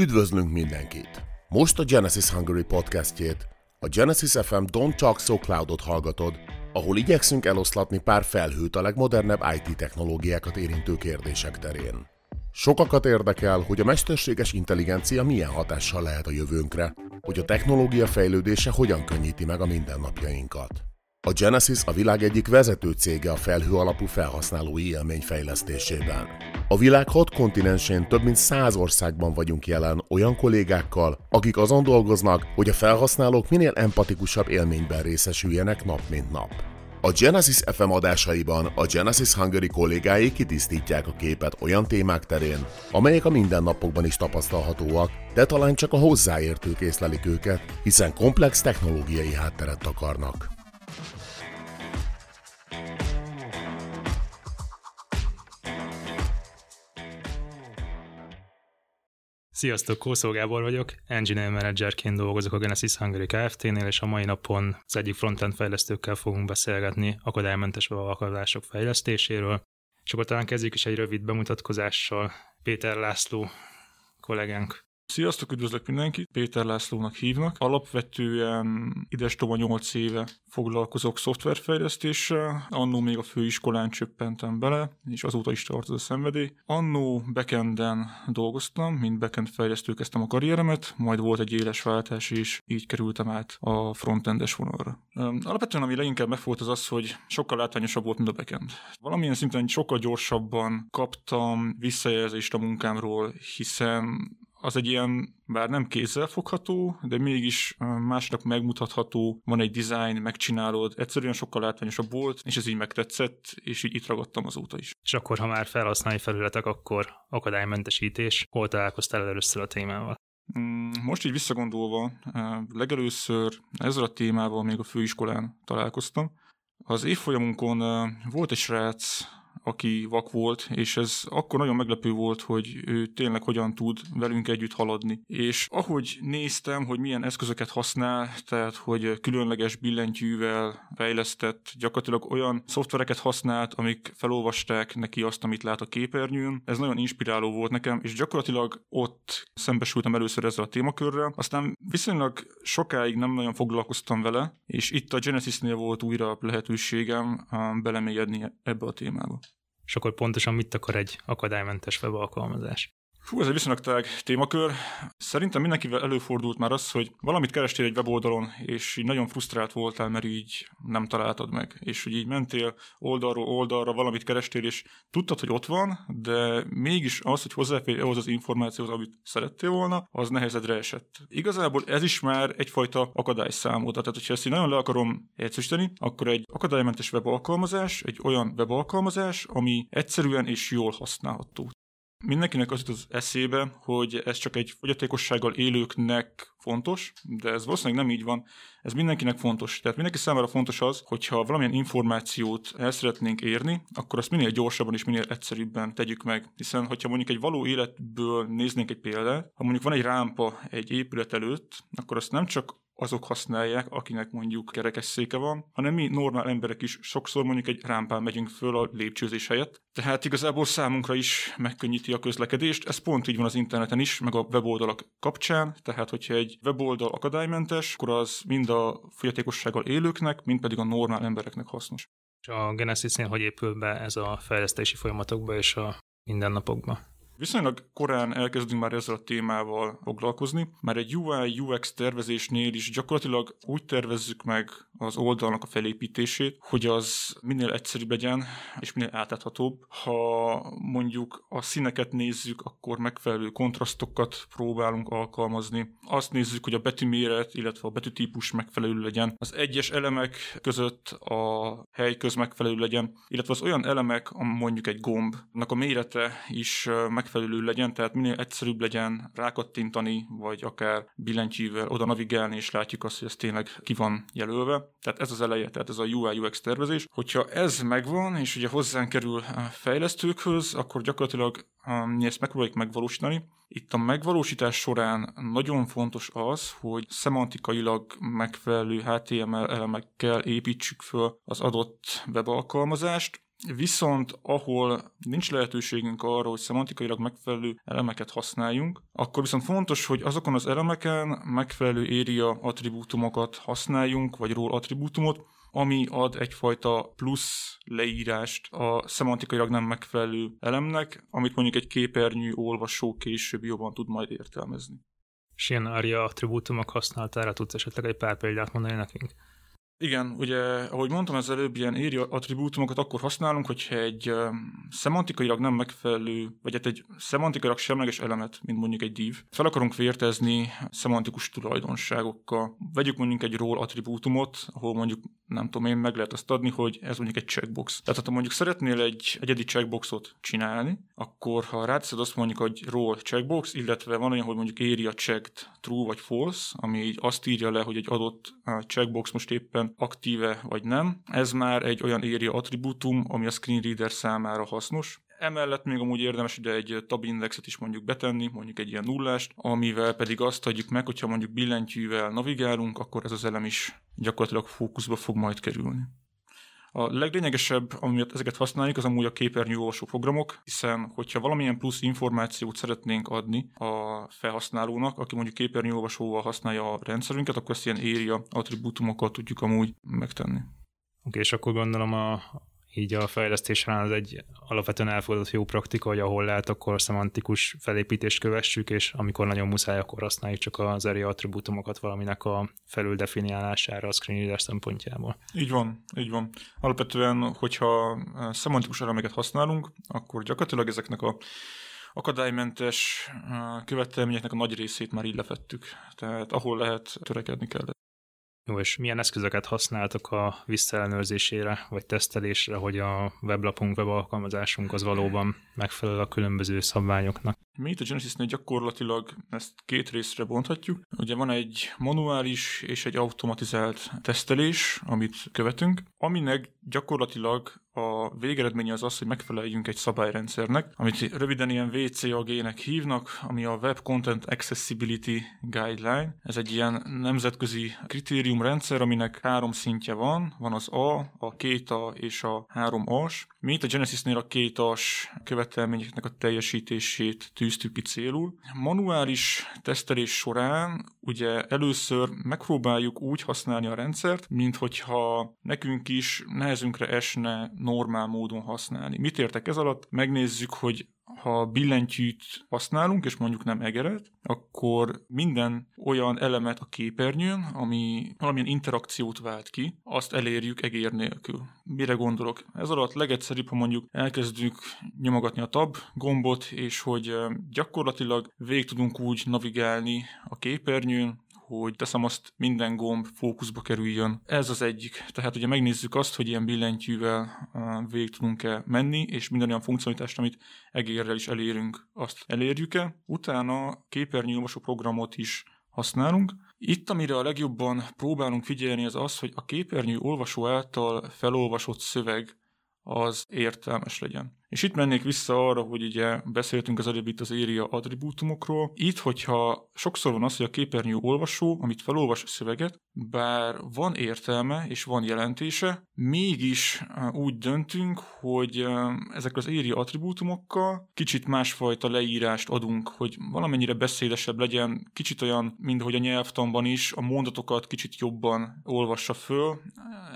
Üdvözlünk mindenkit! Most a Genesis Hungary podcastjét, a Genesis FM Don't Talk So Cloudot hallgatod, ahol igyekszünk eloszlatni pár felhőt a legmodernebb IT technológiákat érintő kérdések terén. Sokakat érdekel, hogy a mesterséges intelligencia milyen hatással lehet a jövőnkre, hogy a technológia fejlődése hogyan könnyíti meg a mindennapjainkat. A Genesis a világ egyik vezető cége a felhő alapú felhasználói élmény fejlesztésében. A világ hat kontinensén több mint száz országban vagyunk jelen olyan kollégákkal, akik azon dolgoznak, hogy a felhasználók minél empatikusabb élményben részesüljenek nap mint nap. A Genesis FM adásaiban a Genesis Hungary kollégái kitisztítják a képet olyan témák terén, amelyek a mindennapokban is tapasztalhatóak, de talán csak a hozzáértők észlelik őket, hiszen komplex technológiai hátteret akarnak. Sziasztok, Kószó Gábor vagyok, Engineer Managerként dolgozok a Genesis Hungary Kft-nél, és a mai napon az egyik frontend fejlesztőkkel fogunk beszélgetni akadálymentes alkalmazások fejlesztéséről. És akkor talán kezdjük is egy rövid bemutatkozással. Péter László kollégánk Sziasztok, üdvözlök mindenkit! Péter Lászlónak hívnak. Alapvetően idestova 8 éve foglalkozok szoftverfejlesztéssel. Annó még a főiskolán csöppentem bele, és azóta is tart az a szenvedély. Annó backenden dolgoztam, mint backend fejlesztő kezdtem a karrieremet, majd volt egy éles váltás, és így kerültem át a frontendes vonalra. Alapvetően ami leginkább megfogott az az, hogy sokkal látványosabb volt, mint a backend. Valamilyen szinten sokkal gyorsabban kaptam visszajelzést a munkámról, hiszen az egy ilyen, bár nem kézzel fogható, de mégis másnak megmutatható, van egy design, megcsinálod, egyszerűen sokkal látványosabb volt, és ez így megtetszett, és így itt ragadtam azóta is. És akkor, ha már felhasználni felületek, akkor akadálymentesítés, hol találkoztál először a témával? Mm, most így visszagondolva, legelőször ezzel a témával még a főiskolán találkoztam. Az évfolyamunkon volt egy srác, aki vak volt, és ez akkor nagyon meglepő volt, hogy ő tényleg hogyan tud velünk együtt haladni. És ahogy néztem, hogy milyen eszközöket használ, tehát hogy különleges billentyűvel fejlesztett, gyakorlatilag olyan szoftvereket használt, amik felolvasták neki azt, amit lát a képernyőn. Ez nagyon inspiráló volt nekem, és gyakorlatilag ott szembesültem először ezzel a témakörrel. Aztán viszonylag sokáig nem nagyon foglalkoztam vele, és itt a Genesisnél volt újra lehetőségem um, belemélyedni ebbe a témába. És akkor pontosan mit akar egy akadálymentes webalkalmazás? Fú, ez egy viszonylag tág témakör. Szerintem mindenkivel előfordult már az, hogy valamit kerestél egy weboldalon, és így nagyon frusztrált voltál, mert így nem találtad meg. És hogy így mentél oldalról oldalra, valamit kerestél, és tudtad, hogy ott van, de mégis az, hogy hozzáférj ahhoz az információhoz, amit szerettél volna, az nehezedre esett. Igazából ez is már egyfajta akadályszámolta. Tehát, hogyha ezt így nagyon le akarom egyszerűsíteni, akkor egy akadálymentes webalkalmazás, egy olyan webalkalmazás, ami egyszerűen és jól használható. Mindenkinek az jut az eszébe, hogy ez csak egy fogyatékossággal élőknek fontos, de ez valószínűleg nem így van. Ez mindenkinek fontos. Tehát mindenki számára fontos az, hogyha valamilyen információt el szeretnénk érni, akkor azt minél gyorsabban és minél egyszerűbben tegyük meg. Hiszen, hogyha mondjuk egy való életből néznénk egy példát, ha mondjuk van egy rámpa egy épület előtt, akkor azt nem csak azok használják, akinek mondjuk kerekesszéke van, hanem mi normál emberek is sokszor mondjuk egy rámpán megyünk föl a lépcsőzés helyett. Tehát igazából számunkra is megkönnyíti a közlekedést. Ez pont így van az interneten is, meg a weboldalak kapcsán. Tehát, hogyha egy weboldal akadálymentes, akkor az mind a fogyatékossággal élőknek, mind pedig a normál embereknek hasznos. És a Genesisnél hogy épül be ez a fejlesztési folyamatokba és a mindennapokba? Viszonylag korán elkezdünk már ezzel a témával foglalkozni, mert egy UI-UX tervezésnél is gyakorlatilag úgy tervezzük meg az oldalnak a felépítését, hogy az minél egyszerűbb legyen, és minél átláthatóbb. Ha mondjuk a színeket nézzük, akkor megfelelő kontrasztokat próbálunk alkalmazni. Azt nézzük, hogy a betűméret, illetve a betűtípus megfelelő legyen. Az egyes elemek között a helyköz megfelelő legyen, illetve az olyan elemek, mondjuk egy gombnak a mérete is meg megfelelő legyen, tehát minél egyszerűbb legyen rákattintani, vagy akár billentyűvel oda navigálni, és látjuk azt, hogy ez tényleg ki van jelölve. Tehát ez az eleje, tehát ez a UI-UX tervezés. Hogyha ez megvan, és ugye hozzánk kerül fejlesztőkhöz, akkor gyakorlatilag mi ezt megpróbáljuk megvalósítani. Itt a megvalósítás során nagyon fontos az, hogy szemantikailag megfelelő HTML elemekkel építsük föl az adott webalkalmazást, Viszont ahol nincs lehetőségünk arra, hogy szemantikailag megfelelő elemeket használjunk, akkor viszont fontos, hogy azokon az elemeken megfelelő area attribútumokat használjunk, vagy ról attribútumot, ami ad egyfajta plusz leírást a szemantikailag nem megfelelő elemnek, amit mondjuk egy képernyő olvasó később jobban tud majd értelmezni. És ilyen ARIA attribútumok használatára tudsz esetleg egy pár példát mondani nekünk? Igen, ugye, ahogy mondtam az előbb, ilyen éri attribútumokat akkor használunk, hogyha egy szemantikailag nem megfelelő, vagy hát egy szemantikailag semleges elemet, mint mondjuk egy div, fel akarunk vértezni szemantikus tulajdonságokkal. Vegyük mondjuk egy role attribútumot, ahol mondjuk nem tudom én, meg lehet azt adni, hogy ez mondjuk egy checkbox. Tehát ha mondjuk szeretnél egy egyedi checkboxot csinálni, akkor ha ráteszed azt mondjuk, hogy role checkbox, illetve van olyan, hogy mondjuk area checked true vagy false, ami így azt írja le, hogy egy adott checkbox most éppen aktíve vagy nem. Ez már egy olyan area attribútum, ami a screen reader számára hasznos. Emellett még amúgy érdemes ide egy tab indexet is mondjuk betenni, mondjuk egy ilyen nullást, amivel pedig azt adjuk meg, hogyha mondjuk billentyűvel navigálunk, akkor ez az elem is gyakorlatilag fókuszba fog majd kerülni. A leglényegesebb, amiért ezeket használjuk, az amúgy a képernyő olvasó programok, hiszen hogyha valamilyen plusz információt szeretnénk adni a felhasználónak, aki mondjuk képernyőolvasóval használja a rendszerünket, akkor ezt ilyen area attribútumokkal tudjuk amúgy megtenni. Oké, okay, és akkor gondolom a, így a fejlesztés az egy alapvetően elfogadott jó praktika, hogy ahol lehet, akkor szemantikus felépítést kövessük, és amikor nagyon muszáj, akkor használjuk csak az area attribútumokat valaminek a felüldefiniálására a screen reader szempontjából. Így van, így van. Alapvetően, hogyha szemantikus elemeket használunk, akkor gyakorlatilag ezeknek a akadálymentes követelményeknek a nagy részét már így lefettük. Tehát ahol lehet, törekedni kell. Jó, és milyen eszközöket használtok a visszaellenőrzésére, vagy tesztelésre, hogy a weblapunk, webalkalmazásunk az valóban megfelel a különböző szabványoknak? Mi itt a Genesis-nél gyakorlatilag ezt két részre bonthatjuk. Ugye van egy manuális és egy automatizált tesztelés, amit követünk, aminek gyakorlatilag a végeredménye az az, hogy megfeleljünk egy szabályrendszernek, amit röviden ilyen WCAG-nek hívnak, ami a Web Content Accessibility Guideline. Ez egy ilyen nemzetközi kritériumrendszer, aminek három szintje van. Van az A, a két A és a három As. Mi itt a Genesis-nél a két As követelményeknek a teljesítését tűztük ki célul. Manuális tesztelés során ugye először megpróbáljuk úgy használni a rendszert, mint hogyha nekünk is nehezünkre esne normál módon használni. Mit értek ez alatt? Megnézzük, hogy ha billentyűt használunk, és mondjuk nem egeret, akkor minden olyan elemet a képernyőn, ami valamilyen interakciót vált ki, azt elérjük egér nélkül. Mire gondolok? Ez alatt legegyszerűbb, ha mondjuk elkezdünk nyomogatni a tab gombot, és hogy gyakorlatilag végig tudunk úgy navigálni a képernyőn, hogy teszem azt minden gomb fókuszba kerüljön. Ez az egyik. Tehát ugye megnézzük azt, hogy ilyen billentyűvel végig tudunk-e menni, és minden olyan funkcionalitást, amit egérrel is elérünk, azt elérjük-e. Utána képernyőolvasó programot is használunk. Itt, amire a legjobban próbálunk figyelni, az az, hogy a képernyő olvasó által felolvasott szöveg az értelmes legyen. És itt mennék vissza arra, hogy ugye beszéltünk az előbb itt az area attribútumokról. Itt, hogyha sokszor van az, hogy a képernyő olvasó, amit felolvas a szöveget, bár van értelme és van jelentése, mégis úgy döntünk, hogy ezek az area attribútumokkal kicsit másfajta leírást adunk, hogy valamennyire beszédesebb legyen, kicsit olyan, mint hogy a nyelvtanban is a mondatokat kicsit jobban olvassa föl.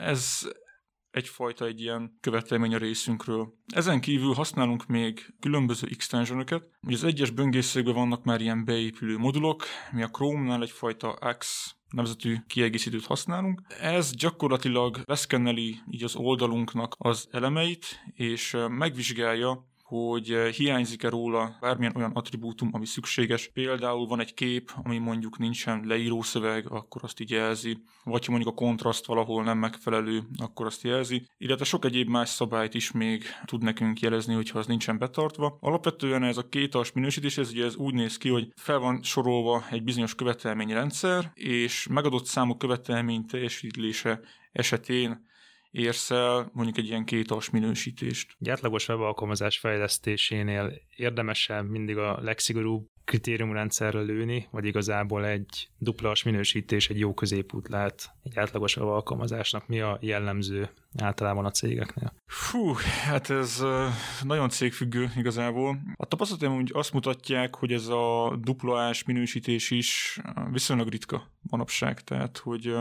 Ez egyfajta egy ilyen követelmény a részünkről. Ezen kívül használunk még különböző extensionokat. Ugye az egyes böngészőkben vannak már ilyen beépülő modulok, mi a Chrome-nál egyfajta Axe nevezetű kiegészítőt használunk. Ez gyakorlatilag leszkenneli így az oldalunknak az elemeit, és megvizsgálja, hogy eh, hiányzik-e róla bármilyen olyan attribútum, ami szükséges. Például van egy kép, ami mondjuk nincsen leírószöveg, akkor azt így jelzi, vagy ha mondjuk a kontraszt valahol nem megfelelő, akkor azt jelzi, illetve sok egyéb más szabályt is még tud nekünk jelezni, hogyha az nincsen betartva. Alapvetően ez a kétas minősítés, ez ugye ez úgy néz ki, hogy fel van sorolva egy bizonyos követelményrendszer, és megadott számú követelmény teljesítése esetén érsz el mondjuk egy ilyen kétas minősítést. Egy átlagos webalkalmazás fejlesztésénél érdemes mindig a legszigorúbb kritériumrendszerre lőni, vagy igazából egy duplas minősítés egy jó középút lehet egy átlagos alkalmazásnak? Mi a jellemző általában a cégeknél? Fú, hát ez nagyon cégfüggő igazából. A tapasztalatom úgy azt mutatják, hogy ez a duplás minősítés is viszonylag ritka manapság, tehát hogy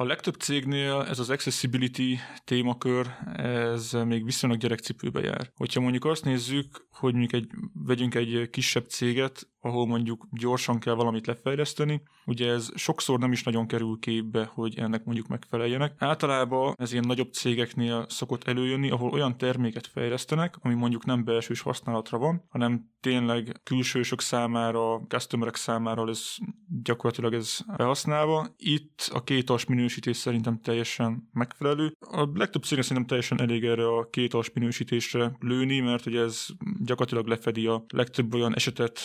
a legtöbb cégnél ez az accessibility témakör, ez még viszonylag gyerekcipőbe jár. Hogyha mondjuk azt nézzük, hogy mondjuk egy, vegyünk egy kisebb céget, ahol mondjuk gyorsan kell valamit lefejleszteni, ugye ez sokszor nem is nagyon kerül képbe, hogy ennek mondjuk megfeleljenek. Általában ez ilyen nagyobb cégeknél szokott előjönni, ahol olyan terméket fejlesztenek, ami mondjuk nem belsős használatra van, hanem tényleg külsősök számára, customerek számára ez gyakorlatilag ez behasználva. Itt a kétas minősítés szerintem teljesen megfelelő. A legtöbb cégnek szerintem teljesen elég erre a kétas minősítésre lőni, mert ugye ez gyakorlatilag lefedi a legtöbb olyan esetet,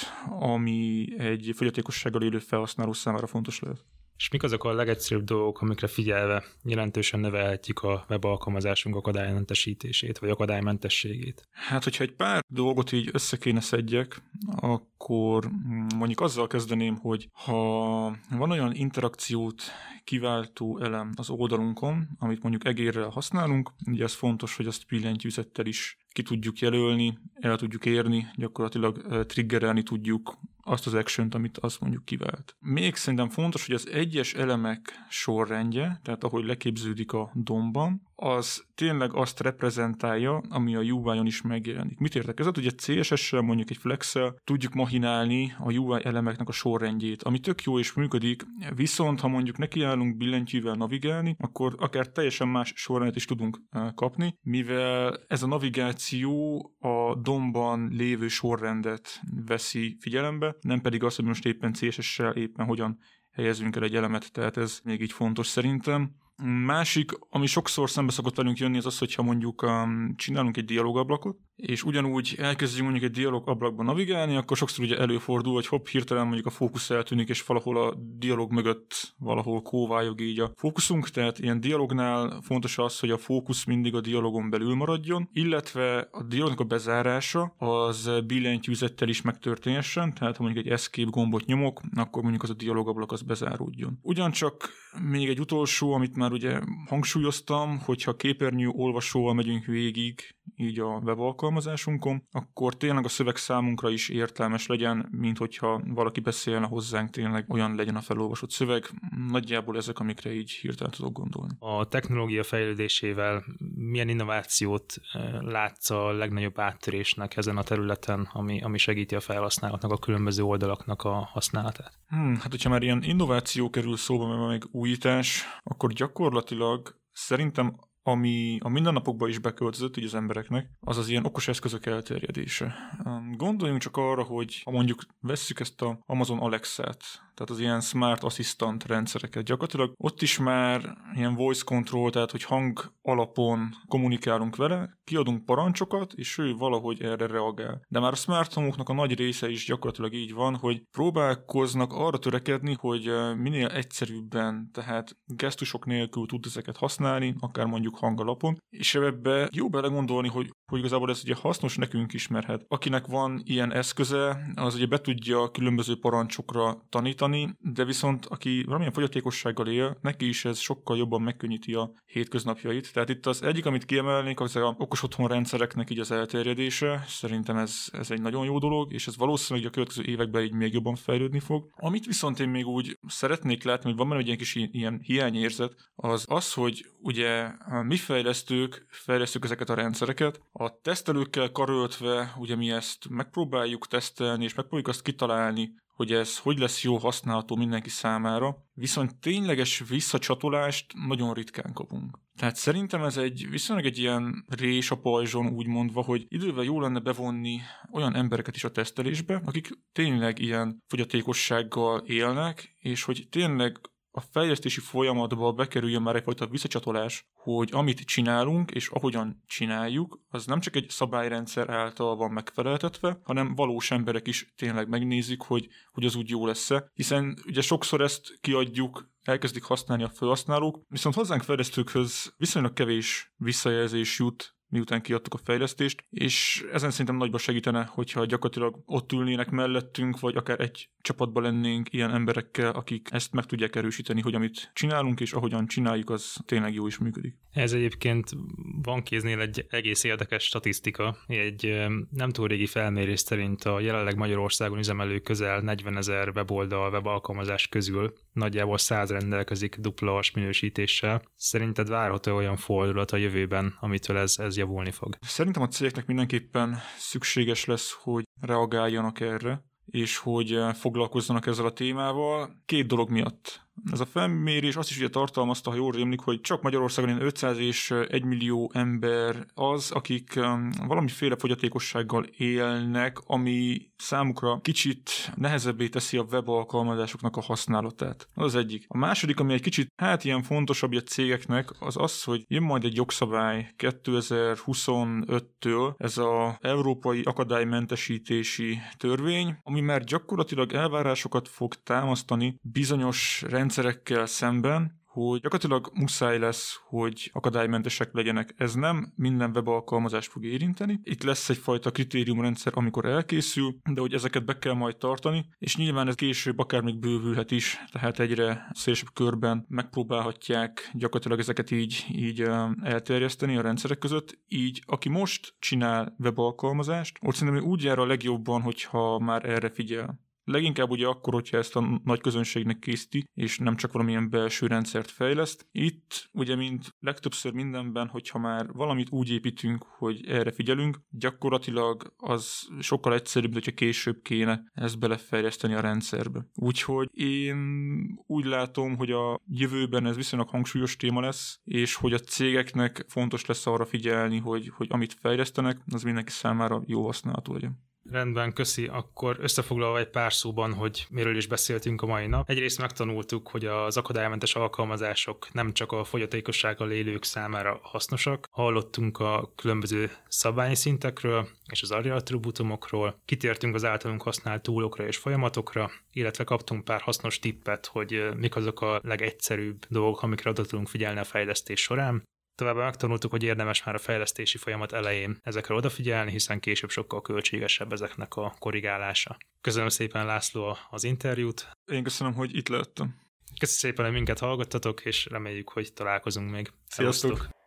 ami egy fogyatékossággal élő felhasználó számára fontos lehet. És mik azok a legegyszerűbb dolgok, amikre figyelve jelentősen növelhetjük a webalkalmazásunk akadálymentesítését, vagy akadálymentességét? Hát, hogyha egy pár dolgot így össze kéne szedjek, akkor mondjuk azzal kezdeném, hogy ha van olyan interakciót kiváltó elem az oldalunkon, amit mondjuk egérrel használunk, ugye ez fontos, hogy azt billentyűzettel is ki tudjuk jelölni, el tudjuk érni, gyakorlatilag triggerelni tudjuk azt az action amit azt mondjuk kivált. Még szerintem fontos, hogy az egyes elemek sorrendje, tehát ahogy leképződik a domban, az tényleg azt reprezentálja, ami a UI-on is megjelenik. Mit értek ez? Ugye CSS-sel, mondjuk egy flex tudjuk mahinálni a UI elemeknek a sorrendjét, ami tök jó és működik, viszont ha mondjuk nekiállunk billentyűvel navigálni, akkor akár teljesen más sorrendet is tudunk kapni, mivel ez a navigáció a domban lévő sorrendet veszi figyelembe, nem pedig azt, hogy most éppen CSS-sel éppen hogyan helyezünk el egy elemet, tehát ez még így fontos szerintem. Másik, ami sokszor szembe szokott velünk jönni, az az, hogyha mondjuk um, csinálunk egy dialogablakot, és ugyanúgy elkezdjük mondjuk egy dialog ablakban navigálni, akkor sokszor ugye előfordul, hogy hopp, hirtelen mondjuk a fókusz eltűnik, és valahol a dialog mögött valahol kóvályog így a fókuszunk, tehát ilyen dialognál fontos az, hogy a fókusz mindig a dialogon belül maradjon, illetve a dialognak a bezárása az billentyűzettel is megtörténhessen, tehát ha mondjuk egy escape gombot nyomok, akkor mondjuk az a dialogablak az bezáródjon. Ugyancsak még egy utolsó, amit már ugye hangsúlyoztam, hogyha képernyő olvasóval megyünk végig, így a web alkalmazásunkon, akkor tényleg a szöveg számunkra is értelmes legyen, mint hogyha valaki beszélne hozzánk, tényleg olyan legyen a felolvasott szöveg. Nagyjából ezek, amikre így hirtelen tudok gondolni. A technológia fejlődésével milyen innovációt eh, látsz a legnagyobb áttörésnek ezen a területen, ami, ami segíti a felhasználóknak a különböző oldalaknak a használatát? Hmm, hát, hogyha már ilyen innováció kerül szóba, mert még újítás, akkor gyakorlatilag szerintem ami a mindennapokban is beköltözött így az embereknek, az az ilyen okos eszközök elterjedése. Gondoljunk csak arra, hogy ha mondjuk vesszük ezt a Amazon Alexa-t, tehát az ilyen smart assistant rendszereket. Gyakorlatilag ott is már ilyen voice control, tehát hogy hang alapon kommunikálunk vele, kiadunk parancsokat, és ő valahogy erre reagál. De már a smart home a nagy része is gyakorlatilag így van, hogy próbálkoznak arra törekedni, hogy minél egyszerűbben, tehát gesztusok nélkül tud ezeket használni, akár mondjuk hangalapon, és ebbe jó belegondolni, hogy hogy igazából ez ugye hasznos nekünk is, mert hát akinek van ilyen eszköze, az ugye be tudja különböző parancsokra tanítani, de viszont aki valamilyen fogyatékossággal él, neki is ez sokkal jobban megkönnyíti a hétköznapjait. Tehát itt az egyik, amit kiemelnék, az a okos otthon rendszereknek így az elterjedése. Szerintem ez, ez egy nagyon jó dolog, és ez valószínűleg a következő években így még jobban fejlődni fog. Amit viszont én még úgy szeretnék látni, hogy van benne egy ilyen kis ilyen hiányérzet, az az, hogy ugye mi fejlesztők fejlesztők ezeket a rendszereket, a tesztelőkkel karöltve, ugye mi ezt megpróbáljuk tesztelni, és megpróbáljuk azt kitalálni, hogy ez hogy lesz jó használható mindenki számára, viszont tényleges visszacsatolást nagyon ritkán kapunk. Tehát szerintem ez egy viszonylag egy ilyen rés a pajzson úgy mondva, hogy idővel jó lenne bevonni olyan embereket is a tesztelésbe, akik tényleg ilyen fogyatékossággal élnek, és hogy tényleg a fejlesztési folyamatba bekerüljön már egyfajta visszacsatolás, hogy amit csinálunk és ahogyan csináljuk, az nem csak egy szabályrendszer által van megfeleltetve, hanem valós emberek is tényleg megnézik, hogy, hogy az úgy jó lesz-e. Hiszen ugye sokszor ezt kiadjuk, elkezdik használni a felhasználók, viszont hozzánk fejlesztőkhöz viszonylag kevés visszajelzés jut miután kiadtuk a fejlesztést, és ezen szerintem nagyba segítene, hogyha gyakorlatilag ott ülnének mellettünk, vagy akár egy csapatban lennénk ilyen emberekkel, akik ezt meg tudják erősíteni, hogy amit csinálunk, és ahogyan csináljuk, az tényleg jó is működik. Ez egyébként van kéznél egy egész érdekes statisztika. Egy nem túl régi felmérés szerint a jelenleg Magyarországon üzemelő közel 40 ezer weboldal, webalkalmazás közül nagyjából 100 rendelkezik dupla minősítéssel. Szerinted várható olyan fordulat a jövőben, amitől ez, ez javulni fog? Szerintem a cégeknek mindenképpen szükséges lesz, hogy reagáljanak erre, és hogy foglalkozzanak ezzel a témával. Két dolog miatt. Ez a felmérés azt is ugye tartalmazta, ha jól rémlik, hogy csak Magyarországon 500 és 1 millió ember az, akik um, valamiféle fogyatékossággal élnek, ami számukra kicsit nehezebbé teszi a web alkalmazásoknak a használatát. Az egyik. A második, ami egy kicsit hát ilyen fontosabb a cégeknek, az az, hogy jön majd egy jogszabály 2025-től, ez a Európai Akadálymentesítési Törvény, ami már gyakorlatilag elvárásokat fog támasztani bizonyos rend rendszerekkel szemben, hogy gyakorlatilag muszáj lesz, hogy akadálymentesek legyenek. Ez nem minden webalkalmazást fog érinteni. Itt lesz egyfajta kritériumrendszer, amikor elkészül, de hogy ezeket be kell majd tartani, és nyilván ez később akár még bővülhet is, tehát egyre szélesebb körben megpróbálhatják gyakorlatilag ezeket így, így elterjeszteni a rendszerek között. Így, aki most csinál webalkalmazást, ott szerintem úgy jár a legjobban, hogyha már erre figyel. Leginkább ugye akkor, hogyha ezt a nagy közönségnek készíti, és nem csak valamilyen belső rendszert fejleszt. Itt ugye, mint legtöbbször mindenben, hogyha már valamit úgy építünk, hogy erre figyelünk, gyakorlatilag az sokkal egyszerűbb, hogyha később kéne ezt belefejleszteni a rendszerbe. Úgyhogy én úgy látom, hogy a jövőben ez viszonylag hangsúlyos téma lesz, és hogy a cégeknek fontos lesz arra figyelni, hogy, hogy amit fejlesztenek, az mindenki számára jó használható legyen. Rendben, köszi. Akkor összefoglalva egy pár szóban, hogy miről is beszéltünk a mai nap. Egyrészt megtanultuk, hogy az akadálymentes alkalmazások nem csak a fogyatékossággal élők számára hasznosak. Hallottunk a különböző szabályszintekről és az attribútumokról, kitértünk az általunk használt túlokra és folyamatokra, illetve kaptunk pár hasznos tippet, hogy mik azok a legegyszerűbb dolgok, amikre oda tudunk figyelni a fejlesztés során. Továbbá megtanultuk, hogy érdemes már a fejlesztési folyamat elején ezekre odafigyelni, hiszen később sokkal költségesebb ezeknek a korrigálása. Köszönöm szépen László az interjút. Én köszönöm, hogy itt lehettem. Köszönöm szépen, hogy minket hallgattatok, és reméljük, hogy találkozunk még. Sziasztok! Sziasztok.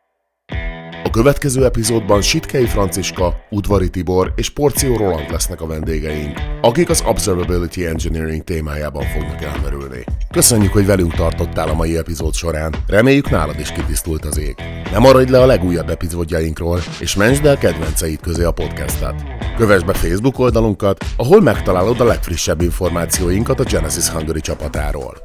A következő epizódban Sitkei Franciska, Udvari Tibor és Porció Roland lesznek a vendégeink, akik az Observability Engineering témájában fognak elmerülni. Köszönjük, hogy velünk tartottál a mai epizód során. Reméljük nálad is kitisztult az ég. Ne maradj le a legújabb epizódjainkról, és mentsd el kedvenceid közé a podcastet. Kövess be Facebook oldalunkat, ahol megtalálod a legfrissebb információinkat a Genesis Hungary csapatáról.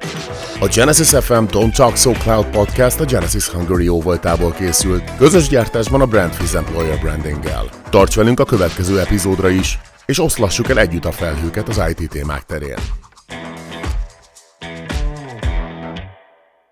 A Genesis FM Don't Talk So Cloud podcast a Genesis Hungary jóvoltából készült, közös gyártásban a Brandfiz Employer brandinggel. Tarts velünk a következő epizódra is, és oszlassuk el együtt a felhőket az IT témák terén.